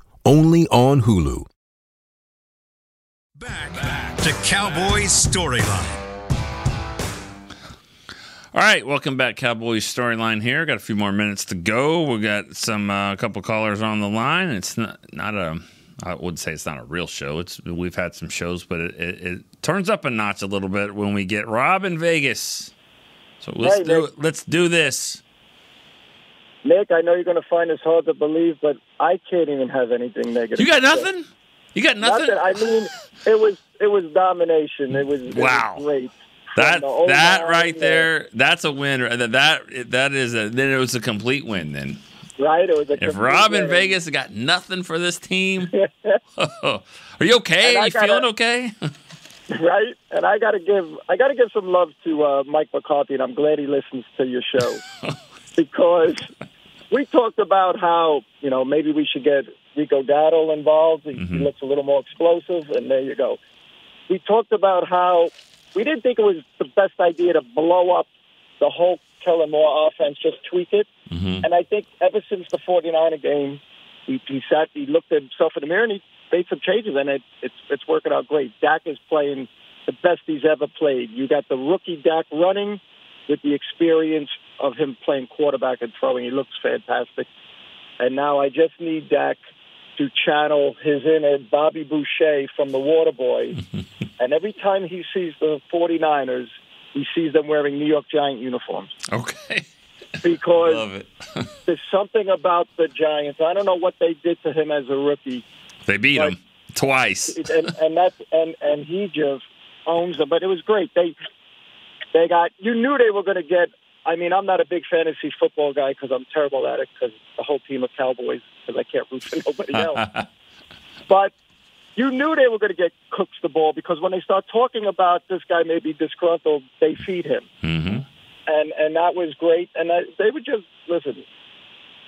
S11: only on Hulu.
S1: Back, back to Cowboys Storyline.
S3: All right, welcome back, Cowboys Storyline here. Got a few more minutes to go. We got some a uh, couple callers on the line. It's not not a I would say it's not a real show. It's we've had some shows, but it, it, it turns up a notch a little bit when we get Rob in Vegas. So let's hey, do let's do this.
S12: Nick, I know you're going to find this hard to believe, but I can't even have anything negative.
S3: You got nothing? You got nothing? nothing?
S12: I mean, it was it was domination. It was,
S3: wow.
S12: was great.
S3: That that right there, that's a win. That that that is a then it was a complete win. Then
S12: right, it was. A
S3: if Rob in Vegas got nothing for this team, *laughs* *laughs* are you okay? Are you gotta, feeling okay? *laughs*
S12: right, and I got to give I got to give some love to uh, Mike McCarthy, and I'm glad he listens to your show because we talked about how you know maybe we should get Rico Dowdle involved. He, mm-hmm. he looks a little more explosive, and there you go. We talked about how we didn't think it was the best idea to blow up the whole Kellen Moore offense, just tweak it.
S3: Mm-hmm.
S12: And I think ever since the 49er game, he, he sat, he looked at himself in the mirror and he made some changes, and it, it's it's working out great. Dak is playing the best he's ever played. You got the rookie Dak running with the experience of him playing quarterback and throwing. He looks fantastic. And now I just need Dak to channel his inner Bobby Boucher from the Waterboy. *laughs* and every time he sees the 49ers, he sees them wearing New York Giant uniforms.
S3: Okay. *laughs*
S12: Because
S3: Love it. *laughs*
S12: there's something about the Giants. I don't know what they did to him as a rookie.
S3: They beat him twice.
S12: and and that's and and he just owns them. But it was great. They they got. You knew they were going to get. I mean, I'm not a big fantasy football guy because I'm terrible at it because the whole team of Cowboys because I can't root for nobody else. *laughs* but you knew they were going to get Cooks the ball because when they start talking about this guy may be disgruntled, they feed him,
S3: mm-hmm.
S12: and and that was great. And I, they would just listen.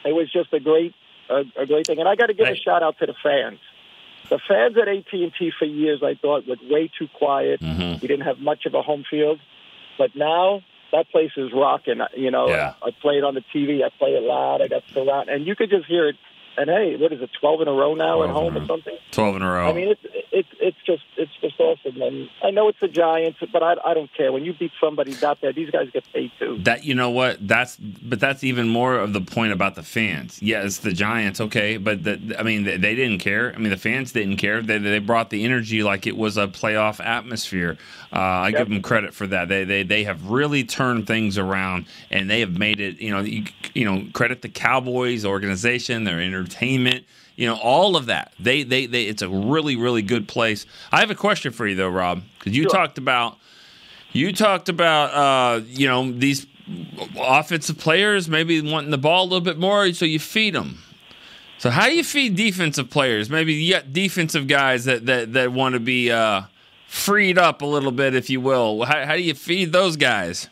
S12: It was just a great a, a great thing. And I got to give a shout out to the fans. The fans at AT and T for years I thought were way too quiet.
S3: Mm-hmm.
S12: We didn't have much of a home field, but now that place is rocking. You know,
S3: Yeah.
S12: I play it on the TV. I play it loud. I got surround, and you could just hear it. And hey, what is it? Twelve in a row now at home or something.
S3: Twelve in a row.
S12: I mean, it's it's it's just it's just awesome. And I know it's the Giants, but I I don't care. When you beat somebody out there, these guys get paid too.
S3: That you know what? That's but that's even more of the point about the fans. Yes, the Giants, okay, but the, I mean they, they didn't care. I mean the fans didn't care. They they brought the energy like it was a playoff atmosphere. Uh, I give them credit for that. They they they have really turned things around and they have made it. You know you, you know credit the Cowboys organization, their entertainment. You know all of that. They they they. It's a really really good place. I have a question for you though, Rob, because you talked about you talked about uh, you know these offensive players maybe wanting the ball a little bit more, so you feed them. So how do you feed defensive players? Maybe you got defensive guys that that, that want to be uh, freed up a little bit, if you will. How, how do you feed those guys?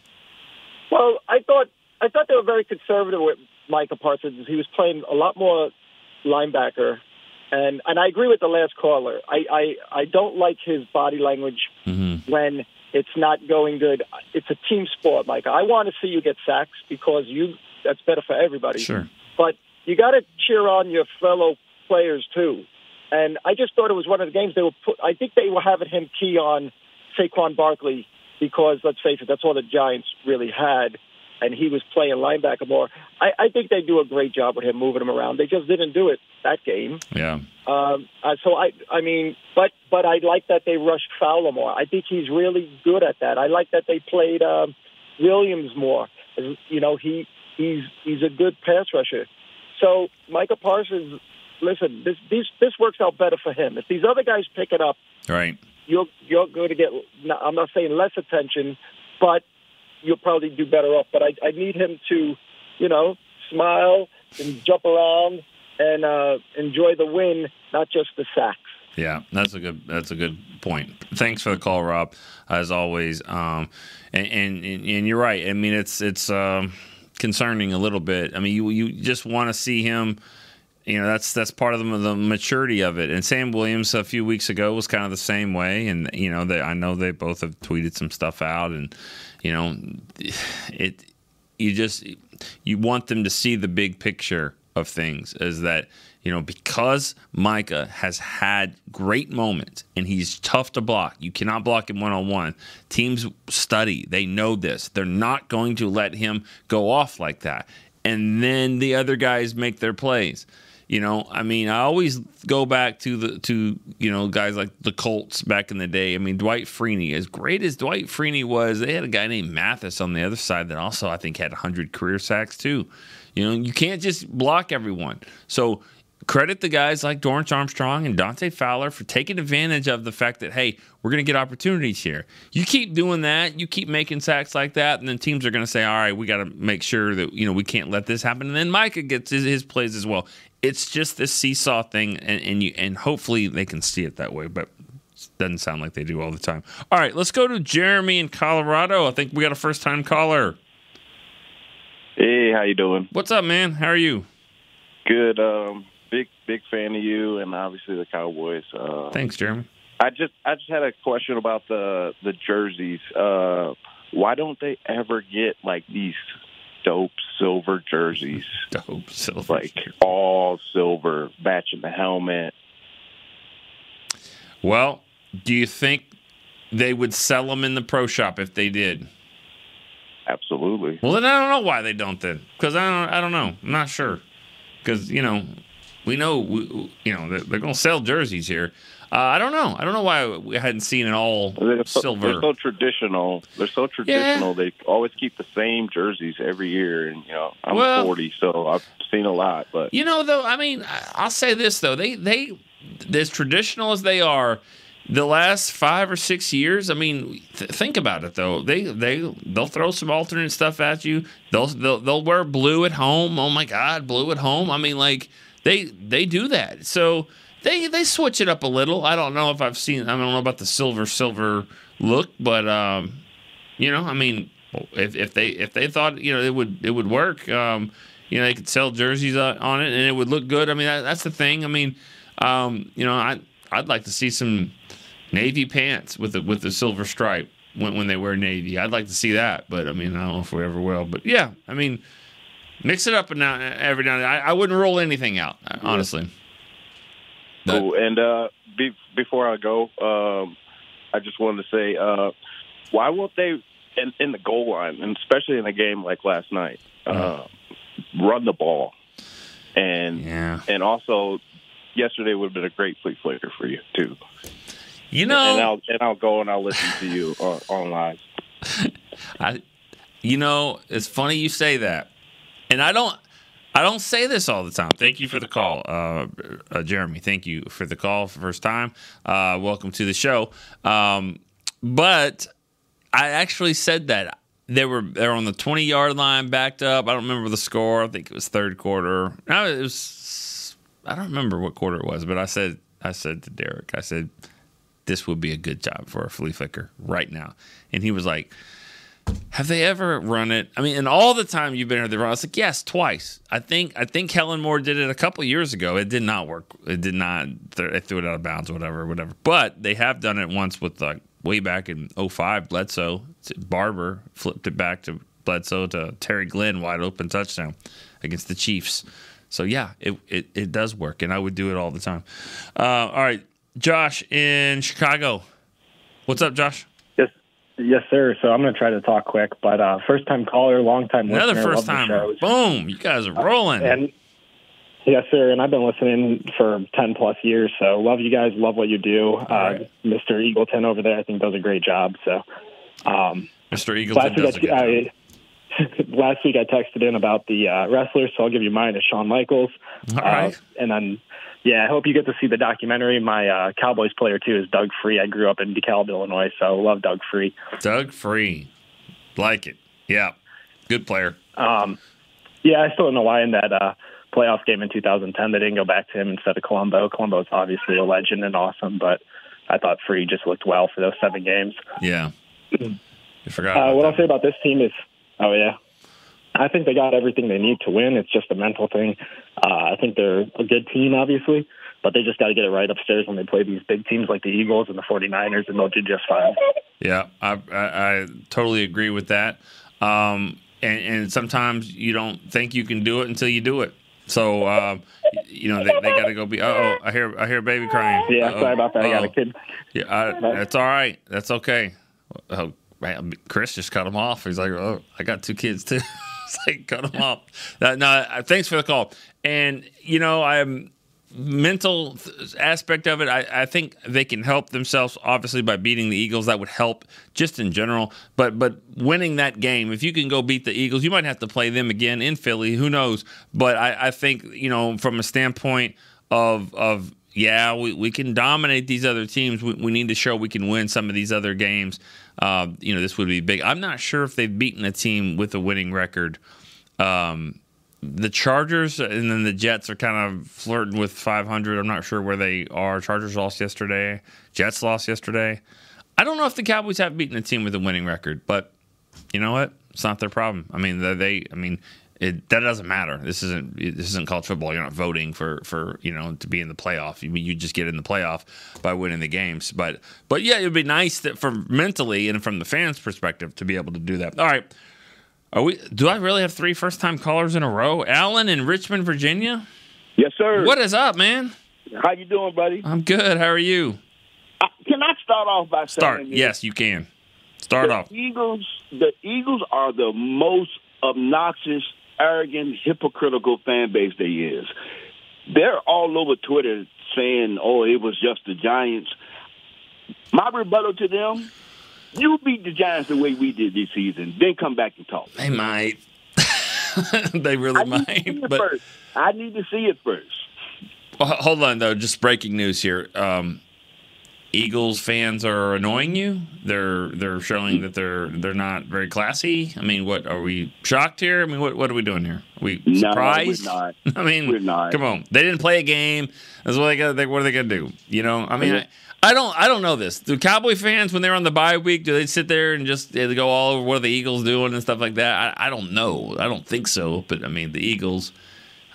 S12: Well, I thought I thought they were very conservative with Micah Parsons. He was playing a lot more linebacker, and and I agree with the last caller. I I, I don't like his body language mm-hmm. when it's not going good. It's a team sport, Micah. I want to see you get sacks because you that's better for everybody.
S3: Sure.
S12: But you got to cheer on your fellow players too. And I just thought it was one of the games they were put. I think they were having him key on Saquon Barkley because let's face it, that's all the Giants really had, and he was playing linebacker more. I, I think they do a great job with him moving him around. They just didn't do it that game.
S3: Yeah.
S12: Um, uh, so I, I mean, but but I like that they rushed Fowler more. I think he's really good at that. I like that they played um, Williams more. You know, he he's he's a good pass rusher. So Micah Parsons, listen, this this this works out better for him. If these other guys pick it up,
S3: Right.
S12: you're you're going to get. I'm not saying less attention, but you'll probably do better off. But I, I need him to, you know, smile and jump around and uh, enjoy the win, not just the sacks.
S3: Yeah, that's a good that's a good point. Thanks for the call, Rob, as always. Um, and, and and you're right. I mean, it's it's um, concerning a little bit. I mean, you you just want to see him. You know, that's that's part of the, the maturity of it. And Sam Williams a few weeks ago was kind of the same way. And you know, they, I know they both have tweeted some stuff out, and you know, it you just you want them to see the big picture of things is that you know because Micah has had great moments and he's tough to block you cannot block him one on one teams study they know this. They're not going to let him go off like that. And then the other guys make their plays you know, I mean, I always go back to the to you know guys like the Colts back in the day. I mean, Dwight Freeney, as great as Dwight Freeney was, they had a guy named Mathis on the other side that also I think had 100 career sacks too. You know, you can't just block everyone. So credit the guys like Dorance Armstrong and Dante Fowler for taking advantage of the fact that hey, we're going to get opportunities here. You keep doing that, you keep making sacks like that, and then teams are going to say, all right, we got to make sure that you know we can't let this happen. And then Micah gets his, his plays as well. It's just this seesaw thing, and, and you and hopefully they can see it that way, but. it Doesn't sound like they do all the time. All right, let's go to Jeremy in Colorado. I think we got a first time caller.
S13: Hey, how you doing?
S3: What's up, man? How are you?
S13: Good. Um, big big fan of you, and obviously the Cowboys. Uh,
S3: Thanks, Jeremy.
S13: I just I just had a question about the the jerseys. Uh, why don't they ever get like these dope silver jerseys. *laughs*
S3: Dope silver,
S13: like all silver, matching the helmet.
S3: Well, do you think they would sell them in the pro shop if they did?
S13: Absolutely.
S3: Well, then I don't know why they don't then, because I don't. I don't know. I'm not sure, because you know, we know we, you know they're, they're going to sell jerseys here. Uh, I don't know. I don't know why we hadn't seen it all
S13: They're so,
S3: silver.
S13: They're so traditional. They're so traditional. They always keep the same jerseys every year. And you know, I'm
S3: Well-
S13: 40, so I've seen a lot. But
S3: You know, though, I mean, I'll say this though they they as traditional as they are, the last five or six years. I mean, th- think about it though. They they they'll throw some alternate stuff at you. They'll, they'll they'll wear blue at home. Oh my God, blue at home. I mean, like they they do that. So they they switch it up a little. I don't know if I've seen. I don't know about the silver silver look, but um, you know, I mean, if, if they if they thought you know it would it would work, um, you know, they could sell jerseys on on it and it would look good. I mean, that, that's the thing. I mean, um, you know, I I'd like to see some navy pants with the with the silver stripe when when they wear navy. I'd like to see that, but I mean, I don't know if we ever will. But yeah, I mean, mix it up every now and then. I, I wouldn't roll anything out, honestly.
S13: Cool. And uh, be, before I go, um, I just wanted to say, uh, why won't they in, in the goal line, and especially in a game like last night, uh, run the ball? And and also, yesterday would have been a great flea flicker for you too.
S3: You know,
S13: and I'll and I'll go and I'll listen to you *laughs* on, online.
S3: I, you know, it's funny you say that, and I don't, I don't say this all the time. Thank you for the call, uh, uh, Jeremy. Thank you for the call first time. Uh, welcome to the show. Um, but I actually said that they were they're on the twenty yard line, backed up. I don't remember the score. I think it was third quarter. No, it was. I don't remember what quarter it was, but I said I said to Derek, I said this would be a good job for a flea flicker right now, and he was like. Have they ever run it? I mean, and all the time you've been here, they run. I was like, yes, twice. I think I think Kellen Moore did it a couple years ago. It did not work. It did not. They threw it out of bounds, whatever, whatever. But they have done it once with like way back in 05, Bledsoe. Barber flipped it back to Bledsoe to Terry Glenn, wide open touchdown against the Chiefs. So yeah, it it, it does work, and I would do it all the time. Uh, all right, Josh in Chicago. What's up, Josh?
S14: Yes, sir. So I'm going to try to talk quick, but uh, first time caller, long time listener.
S3: Another first
S14: love the
S3: timer.
S14: shows.
S3: Boom! You guys are rolling.
S14: And yes, sir. And I've been listening for 10 plus years. So love you guys. Love what you do. Uh, Mr. Eagleton over there, I think does a great job. So, um,
S3: Mr. Eagleton
S14: last
S3: does a good job.
S14: I, *laughs* last week I texted in about the uh, wrestlers, so I'll give you mine as Shawn Michaels.
S3: All
S14: Uh,
S3: right.
S14: and then, yeah, I hope you get to see the documentary. My uh, Cowboys player too is Doug Free. I grew up in DeKalb, Illinois, so I love Doug Free.
S3: Doug Free, like it. Yeah, good player.
S14: Um, yeah, I still don't know why in that uh, playoff game in 2010 they didn't go back to him instead of Colombo. Colombo's obviously a legend and awesome, but I thought Free just looked well for those seven games.
S3: Yeah, you forgot.
S14: Uh, what
S3: that.
S14: I'll say about this team is, oh yeah, I think they got everything they need to win. It's just a mental thing. Uh, I think they're a good team, obviously, but they just got to get it right upstairs when they play these big teams like the Eagles and the 49ers, and they'll do just fine.
S3: Yeah, I, I, I totally agree with that. Um, and, and sometimes you don't think you can do it until you do it. So, um, you know, they, they got to go be. Oh, I hear I hear a baby crying.
S14: Yeah,
S3: Uh-oh.
S14: sorry about that. I got a kid.
S3: Yeah, I, that's all right. That's okay. Oh, man, Chris just cut him off. He's like, oh, I got two kids too. *laughs* *laughs* it's like cut them off. Uh, no, uh, thanks for the call. And you know, I'm mental aspect of it. I, I think they can help themselves obviously by beating the Eagles. That would help just in general. But but winning that game, if you can go beat the Eagles, you might have to play them again in Philly. Who knows? But I, I think you know from a standpoint of of yeah, we, we can dominate these other teams. We, we need to show we can win some of these other games. Uh, you know, this would be big. I'm not sure if they've beaten a team with a winning record. Um, the Chargers and then the Jets are kind of flirting with 500. I'm not sure where they are. Chargers lost yesterday. Jets lost yesterday. I don't know if the Cowboys have beaten a team with a winning record, but you know what? It's not their problem. I mean, they. they I mean, it, that doesn't matter. This isn't this isn't college football. You're not voting for for you know to be in the playoff. You you just get in the playoff by winning the games. But but yeah, it'd be nice that from mentally and from the fans' perspective to be able to do that. All right. Are we? Do I really have three first-time callers in a row? Alan in Richmond, Virginia.
S15: Yes, sir.
S3: What is up, man?
S15: How you doing, buddy?
S3: I'm good. How are you?
S15: Uh, can I start off by
S3: Start.
S15: saying?
S3: Yes, you can. Start
S15: the
S3: off.
S15: Eagles, the Eagles are the most obnoxious, arrogant, hypocritical fan base they is. They're all over Twitter saying, "Oh, it was just the Giants." My rebuttal to them: You beat the Giants the way we did this season, then come back and talk.
S3: They might. *laughs* they really
S15: I need to see
S3: might. But
S15: first. I need to see it first.
S3: Well, hold on though. Just breaking news here. Um, Eagles fans are annoying you. They're they're showing that they're they're not very classy. I mean, what are we shocked here? I mean, what what are we doing here? Are we
S15: No, we're
S3: surprised?
S15: not. *laughs*
S3: I mean,
S15: We're not.
S3: Come on, they didn't play a game. That's what they got. What are they gonna do? You know, I mean. I, I don't I don't know this. Do Cowboy fans when they're on the bye week do they sit there and just they go all over what are the Eagles doing and stuff like that? I, I don't know. I don't think so. But I mean, the Eagles.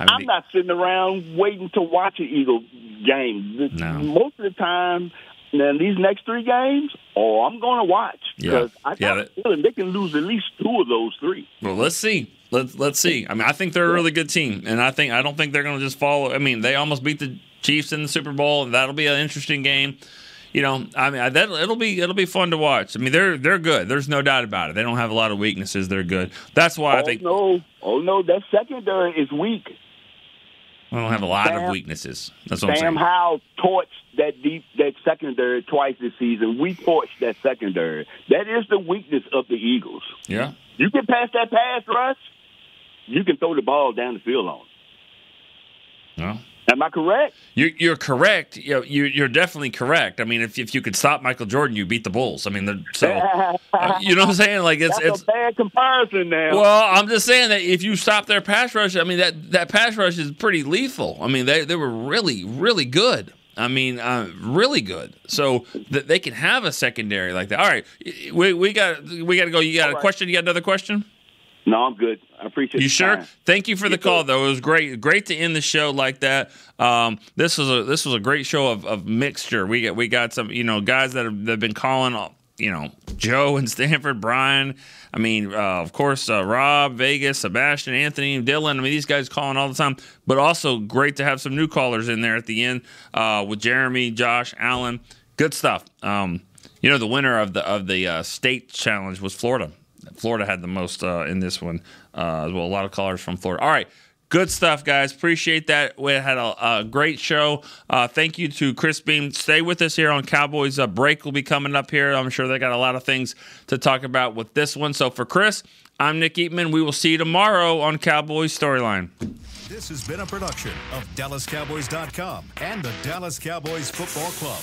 S3: I mean,
S15: I'm not sitting around waiting to watch an Eagle game.
S3: No.
S15: Most of the time, now these next three games, oh, I'm going to watch
S3: Yeah.
S15: because I got
S3: Yeah,
S15: a feeling they can lose at least two of those three.
S3: Well, let's see. Let's let's see. I mean, I think they're a really good team, and I think I don't think they're going to just follow. I mean, they almost beat the Chiefs in the Super Bowl, and that'll be an interesting game. You know, I mean, that it'll be it'll be fun to watch. I mean, they're they're good. There's no doubt about it. They don't have a lot of weaknesses. They're good. That's why I
S15: oh
S3: think
S15: no, oh no, that secondary is weak.
S3: we don't have a lot of weaknesses. That's what I'm
S15: Sam
S3: saying.
S15: Howell torched that deep that secondary twice this season. We torched that secondary. That is the weakness of the Eagles.
S3: Yeah.
S15: You can pass that pass rush, you can throw the ball down the field on.
S3: Well,
S15: Am I correct?
S3: You're, you're correct. You know, you, you're definitely correct. I mean, if, if you could stop Michael Jordan, you beat the Bulls. I mean, so *laughs* uh, you know what I'm saying? Like it's
S15: That's
S3: it's
S15: a bad comparison now.
S3: Well, I'm just saying that if you stop their pass rush, I mean that that pass rush is pretty lethal. I mean they they were really really good. I mean, uh, really good. So that they can have a secondary like that. All right, we we got we got to go. You got a question? You got another question?
S15: No, I'm good. I appreciate
S3: You sure?
S15: time.
S3: Thank you for the call, though. It was great, great to end the show like that. Um, this was a this was a great show of, of mixture. We got we got some you know guys that have, that have been calling. You know, Joe and Stanford, Brian. I mean, uh, of course, uh, Rob, Vegas, Sebastian, Anthony, Dylan. I mean, these guys calling all the time. But also great to have some new callers in there at the end uh, with Jeremy, Josh, Allen. Good stuff. Um, you know, the winner of the of the uh, state challenge was Florida. Florida had the most uh, in this one uh, as well. A lot of callers from Florida. All right. Good stuff, guys. Appreciate that. We had a, a great show. Uh, thank you to Chris Beam. Stay with us here on Cowboys. Uh, break will be coming up here. I'm sure they got a lot of things to talk about with this one. So for Chris, I'm Nick Eatman. We will see you tomorrow on Cowboys Storyline.
S16: This has been a production of DallasCowboys.com and the Dallas Cowboys Football Club.